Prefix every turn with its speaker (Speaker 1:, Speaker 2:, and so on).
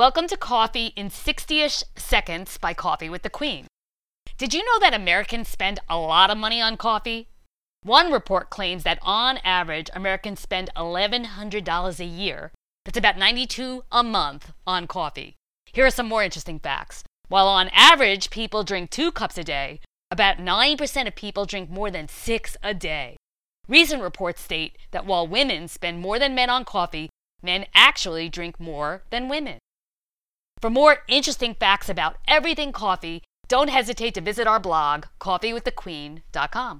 Speaker 1: Welcome to Coffee in 60 ish Seconds by Coffee with the Queen. Did you know that Americans spend a lot of money on coffee? One report claims that on average, Americans spend $1,100 a year. That's about 92 a month on coffee. Here are some more interesting facts. While on average people drink two cups a day, about 9% of people drink more than six a day. Recent reports state that while women spend more than men on coffee, men actually drink more than women. For more interesting facts about everything coffee, don't hesitate to visit our blog, coffeewiththequeen.com.